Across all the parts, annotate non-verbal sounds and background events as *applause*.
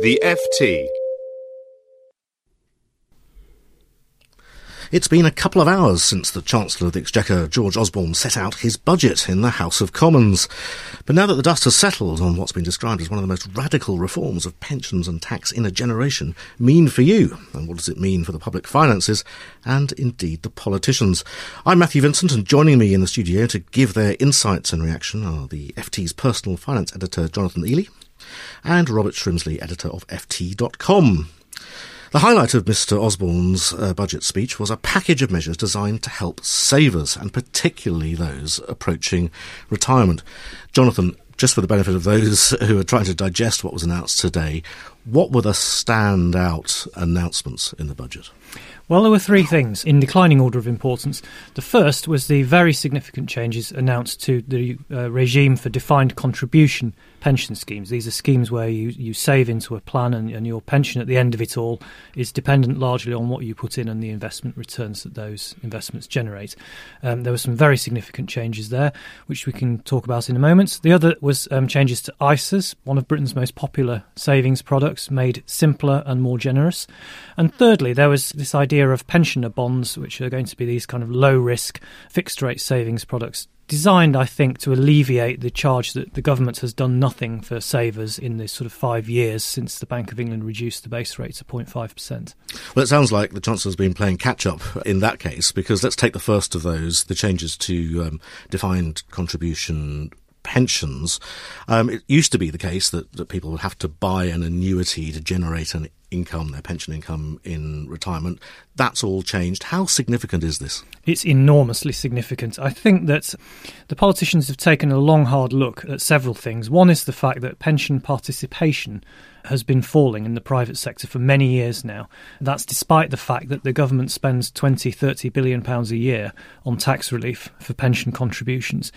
The FT. It's been a couple of hours since the Chancellor of the Exchequer, George Osborne, set out his budget in the House of Commons. But now that the dust has settled on what's been described as one of the most radical reforms of pensions and tax in a generation mean for you? And what does it mean for the public finances and indeed the politicians? I'm Matthew Vincent and joining me in the studio to give their insights and reaction are the FT's personal finance editor, Jonathan Eley, and Robert Shrimsley, editor of FT.com. The highlight of Mr. Osborne's uh, budget speech was a package of measures designed to help savers, and particularly those approaching retirement. Jonathan, just for the benefit of those *laughs* who are trying to digest what was announced today, what were the standout announcements in the budget? Well, there were three things in declining order of importance. The first was the very significant changes announced to the uh, regime for defined contribution pension schemes. These are schemes where you, you save into a plan and, and, your pension at the end of it all is dependent largely on what you put in and the investment returns that those investments generate. Um, there were some very significant changes there, which we can talk about in a moment. The other was um, changes to ISAs, one of Britain's most popular savings products, made simpler and more generous. And thirdly, there was this idea of pensioner bonds, which are going to be these kind of low risk fixed rate savings products designed, I think, to alleviate the charge that the government has done nothing for savers in this sort of five years since the Bank of England reduced the base rate to 0.5%. Well, it sounds like the Chancellor's been playing catch up in that case, because let's take the first of those the changes to um, defined contribution pensions. Um, it used to be the case that, that people would have to buy an annuity to generate an income, their pension income in retirement. That's all changed. How significant is this? It's enormously significant. I think that the politicians have taken a long, hard look at several things. One is the fact that pension participation has been falling in the private sector for many years now. That's despite the fact that the government spends 20, 30 billion pounds a year on tax relief for pension contributions.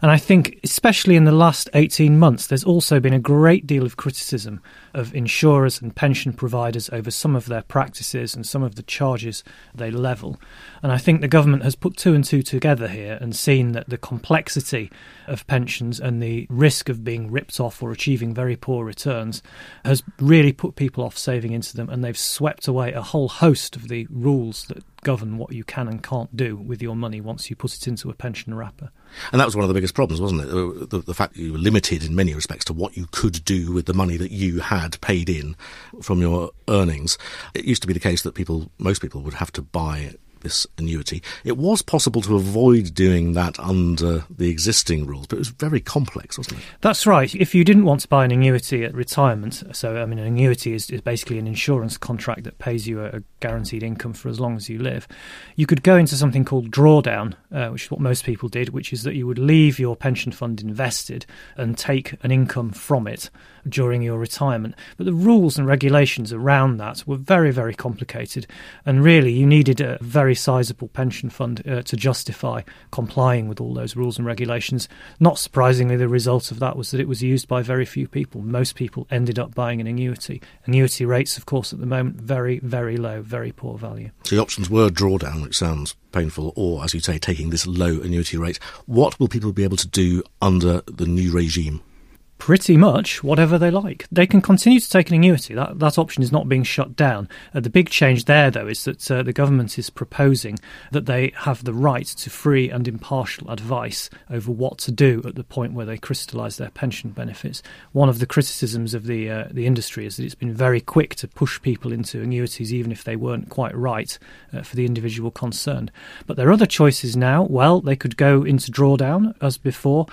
And I think, especially in the last 18 months, there's also been a great deal of criticism of insurers and pension providers over some of their practices and some of the charges they level. And I think the government has put two and two together here and seen that the complexity of pensions and the risk of being ripped off or achieving very poor returns has really put people off saving into them, and they've swept away a whole host of the rules that govern what you can and can't do with your money once you put it into a pension wrapper. And that was one of the biggest problems, wasn't it? The, the, fact that you were limited in many respects to what you could do with the money that you had paid in from your earnings. It used to be the case that people, most people, would have to buy this annuity. It was possible to avoid doing that under the existing rules, but it was very complex, wasn't it? That's right. If you didn't want to buy an annuity at retirement, so I mean, an annuity is, is basically an insurance contract that pays you a, a, guaranteed income for as long as you live, you could go into something called drawdown, uh, which is what most people did, which is that you would leave your pension fund invested and take an income from it during your retirement. But the rules and regulations around that were very, very complicated. And really, you needed a very sizable pension fund uh, to justify complying with all those rules and regulations. Not surprisingly, the result of that was that it was used by very few people. Most people ended up buying an annuity. Annuity rates, of course, at the moment, very, very low, very poor value. So the options were drawdown, which sounds painful, or, as you say, taking this low annuity rate. What will people be able to do under the new regime? Pretty much whatever they like. They can continue to take an annuity. That that option is not being shut down. Uh, the big change there, though, is that uh, the government is proposing that they have the right to free and impartial advice over what to do at the point where they crystallise their pension benefits. One of the criticisms of the uh, the industry is that it's been very quick to push people into annuities, even if they weren't quite right uh, for the individual concerned. But there are other choices now. Well, they could go into drawdown as before,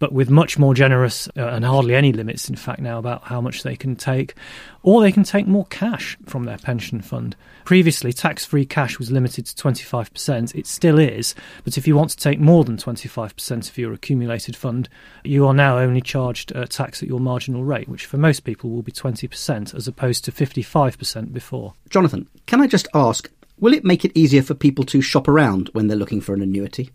but with much more generous uh, and hardly any limits, in fact, now about how much they can take, or they can take more cash from their pension fund. Previously, tax free cash was limited to 25%. It still is, but if you want to take more than 25% of your accumulated fund, you are now only charged uh, tax at your marginal rate, which for most people will be 20% as opposed to 55% before. Jonathan, can I just ask, will it make it easier for people to shop around when they're looking for an annuity?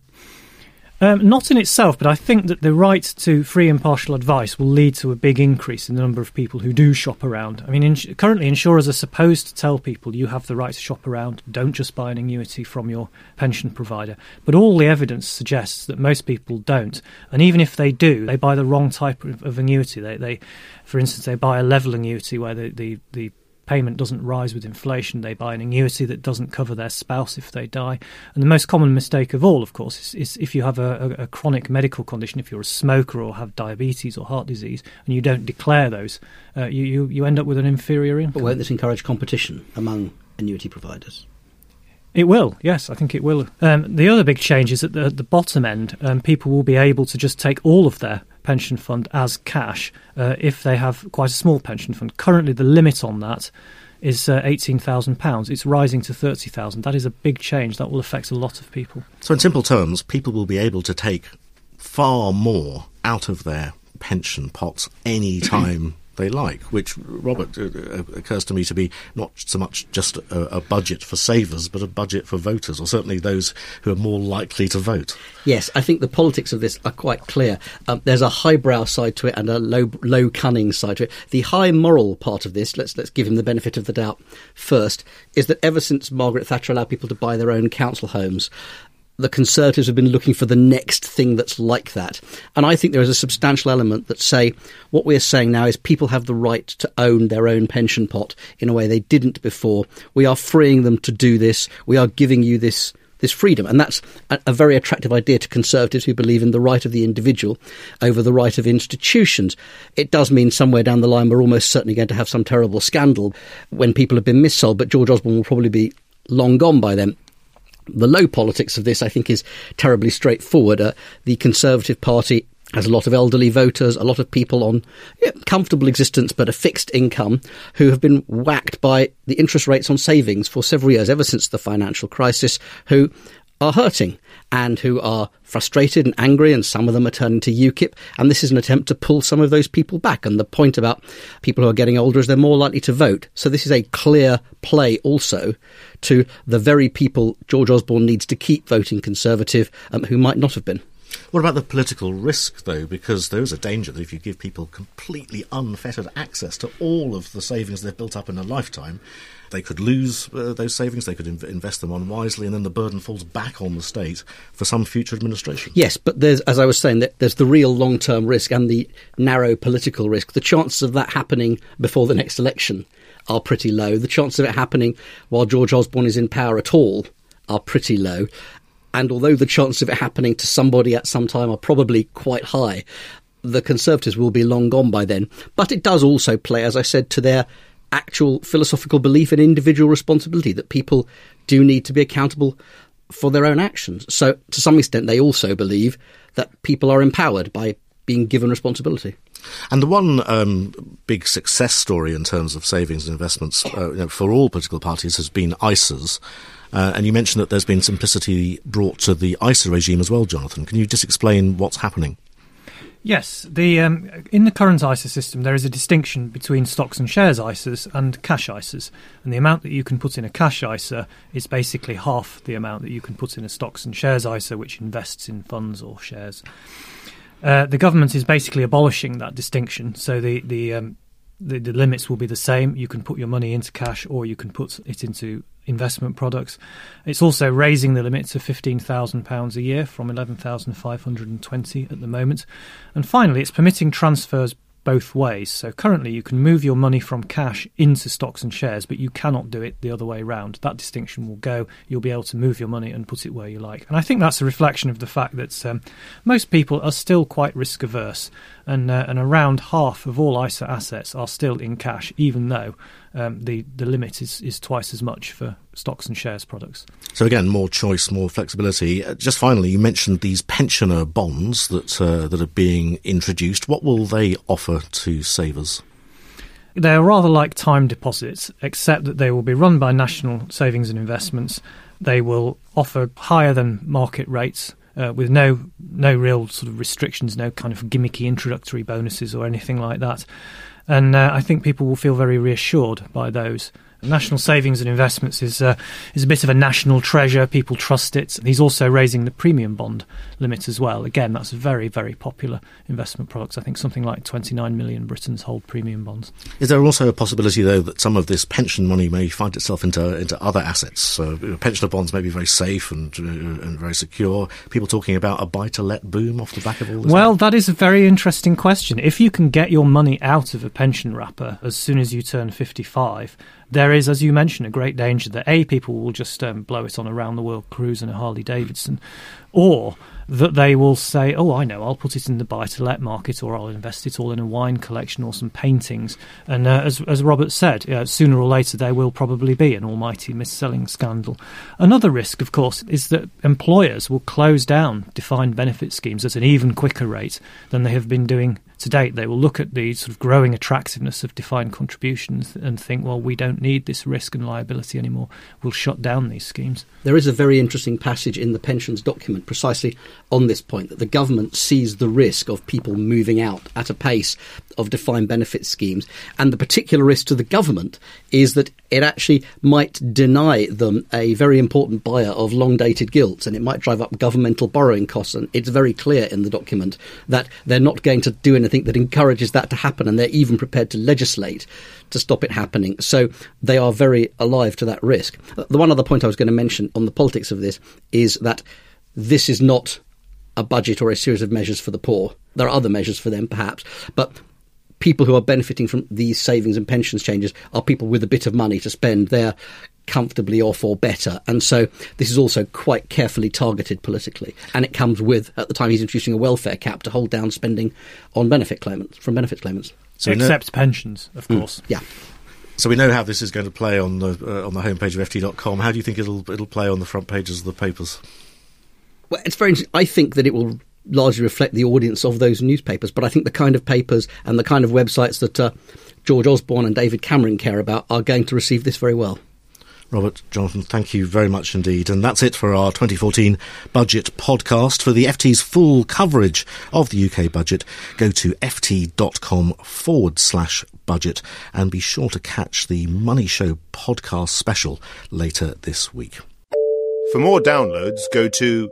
Um, not in itself, but I think that the right to free impartial advice will lead to a big increase in the number of people who do shop around. I mean, ins- currently insurers are supposed to tell people you have the right to shop around, don't just buy an annuity from your pension provider. But all the evidence suggests that most people don't. And even if they do, they buy the wrong type of, of annuity. They, they, for instance, they buy a level annuity where the, the, the payment doesn't rise with inflation. They buy an annuity that doesn't cover their spouse if they die. And the most common mistake of all, of course, is, is if you have a, a, a, chronic medical condition, if you're a smoker or have diabetes or heart disease, and you don't declare those, uh, you, you, you end up with an inferior income. But won't this encourage competition among annuity providers? It will, yes, I think it will. Um, the other big change is that the, at the bottom end, um, people will be able to just take all of their pension fund as cash uh, if they have quite a small pension fund. Currently, the limit on that is uh, £18,000. It's rising to 30000 That is a big change. That will affect a lot of people. So, in simple terms, people will be able to take far more out of their pension pots any time they like, which, Robert, uh, uh, occurs to me to be not so much just a, a, budget for savers, but a budget for voters, or certainly those who are more likely to vote. Yes, I think the politics of this are quite clear. Um, there's a highbrow side to it and a low, low cunning side to it. The high moral part of this, let's let's give him the benefit of the doubt first, is that ever since Margaret Thatcher allowed people to buy their own council homes, the Conservatives have been looking for the next thing that's like that. And I think there is a substantial element that say what we're saying now is people have the right to own their own pension pot in a way they didn't before. We are freeing them to do this. We are giving you this this freedom. And that's a, a, very attractive idea to conservatives who believe in the right of the individual over the right of institutions. It does mean somewhere down the line we're almost certainly going to have some terrible scandal when people have been missold, but George Osborne will probably be long gone by then. The low politics of this, I think, is terribly straightforward. Uh, the Conservative Party has a lot of elderly voters, a lot of people on yeah, comfortable existence but a fixed income who have been whacked by the interest rates on savings for several years, ever since the financial crisis, who are hurting and who are frustrated and angry, and some of them are turning to UKIP. And this is an attempt to pull some of those people back. And the point about people who are getting older is they're more likely to vote. So this is a clear play also to the very people George Osborne needs to keep voting Conservative um, who might not have been. What about the political risk, though? Because there is a danger that if you give people completely unfettered access to all of the savings they've built up in a lifetime, they could lose uh, those savings, they could inv- invest them unwisely, and then the burden falls back on the state for some future administration. Yes, but there's, as I was saying, there's the real long term risk and the narrow political risk. The chances of that happening before the next election are pretty low. The chances of it happening while George Osborne is in power at all are pretty low. And although the chances of it happening to somebody at some time are probably quite high, the Conservatives will be long gone by then. But it does also play, as I said, to their actual philosophical belief in individual responsibility that people do need to be accountable for their own actions. So, to some extent, they also believe that people are empowered by being given responsibility. And the one um, big success story in terms of savings and investments uh, you know, for all political parties has been ISAs. Uh, and you mentioned that there's been simplicity brought to the ISA regime as well, Jonathan. Can you just explain what's happening? Yes, the um, in the current ISA system, there is a distinction between stocks and shares ISAs and cash ISAs, and the amount that you can put in a cash ISA is basically half the amount that you can put in a stocks and shares ISA, which invests in funds or shares. Uh, the government is basically abolishing that distinction, so the the, um, the the limits will be the same. You can put your money into cash, or you can put it into investment products. It's also raising the limit to £15,000 a year from 11,520 at the moment. And finally, it's permitting transfers both ways. So currently, you can move your money from cash into stocks and shares, but you cannot do it the other way around. That distinction will go. You'll be able to move your money and put it where you like. And I think that's a reflection of the fact that um, most people are still quite risk averse, and uh, and around half of all ISA assets are still in cash, even though um, the the limit is is twice as much for stocks and shares products. So again, more choice, more flexibility. Uh, just finally, you mentioned these pensioner bonds that uh, that are being introduced. What will they offer to savers? They're rather like time deposits, except that they will be run by National Savings and Investments. They will offer higher than market rates. Uh, with no no real sort of restrictions, no kind of gimmicky introductory bonuses or anything like that. And uh, I think people will feel very reassured by those. National Savings and Investments is uh, is a bit of a national treasure. People trust it. He's also raising the premium bond limit as well. Again, that's a very very popular investment product. I think something like 29 million Britons hold premium bonds. Is there also a possibility though that some of this pension money may find itself into into other assets? So pensioner bonds may be very safe and uh, and very secure. People talking about a buy to let boom off the back of all this. Well, that is a very interesting question. If you can get your money out of a pension wrapper as soon as you turn 55 there is, as you mentioned, a great danger that A, people will just um, blow it on a round the world cruise in a Harley Davidson, or that they will say, oh, I know, I'll put it in the buy to let market or I'll invest it all in a wine collection or some paintings. And uh, as, as Robert said, uh, sooner or later there will probably be an almighty mis-selling scandal. Another risk, of course, is that employers will close down defined benefit schemes at an even quicker rate than they have been doing to date, they will look at the sort of growing attractiveness of defined contributions and think, well, we don't need this risk and liability anymore. We'll shut down these schemes. There is a very interesting passage in the pensions document precisely on this point that the government sees the risk of people moving out at a pace of defined benefit schemes. And the particular risk to the government is that it actually might deny them a very important buyer of long dated gilts and it might drive up governmental borrowing costs. And it's very clear in the document that they're not going to do anything that encourages that to happen and they're even prepared to legislate to stop it happening. So they are very alive to that risk. The one other point I was going to mention on the politics of this is that this is not a budget or a series of measures for the poor. There are other measures for them, perhaps, but people who are benefiting from these savings and pensions changes are people with a bit of money to spend. They're comfortably off or better. And so this is also quite carefully targeted politically. And it comes with, at the time, he's introducing a welfare cap to hold down spending on benefit claimants, from benefit claimants. So Except know, pensions, of hmm. course. Mm, yeah. So we know how this is going to play on the uh, on the homepage of FT.com. How do you think it'll it'll play on the front pages of the papers? Well, it's very. I think that it will largely reflect the audience of those newspapers. But I think the kind of papers and the kind of websites that uh, George Osborne and David Cameron care about are going to receive this very well. Robert, Jonathan, thank you very much indeed. And that's it for our 2014 budget podcast. For the FT's full coverage of the UK budget, go to ft.com forward slash budget and be sure to catch the Money Show podcast special later this week. For more downloads, go to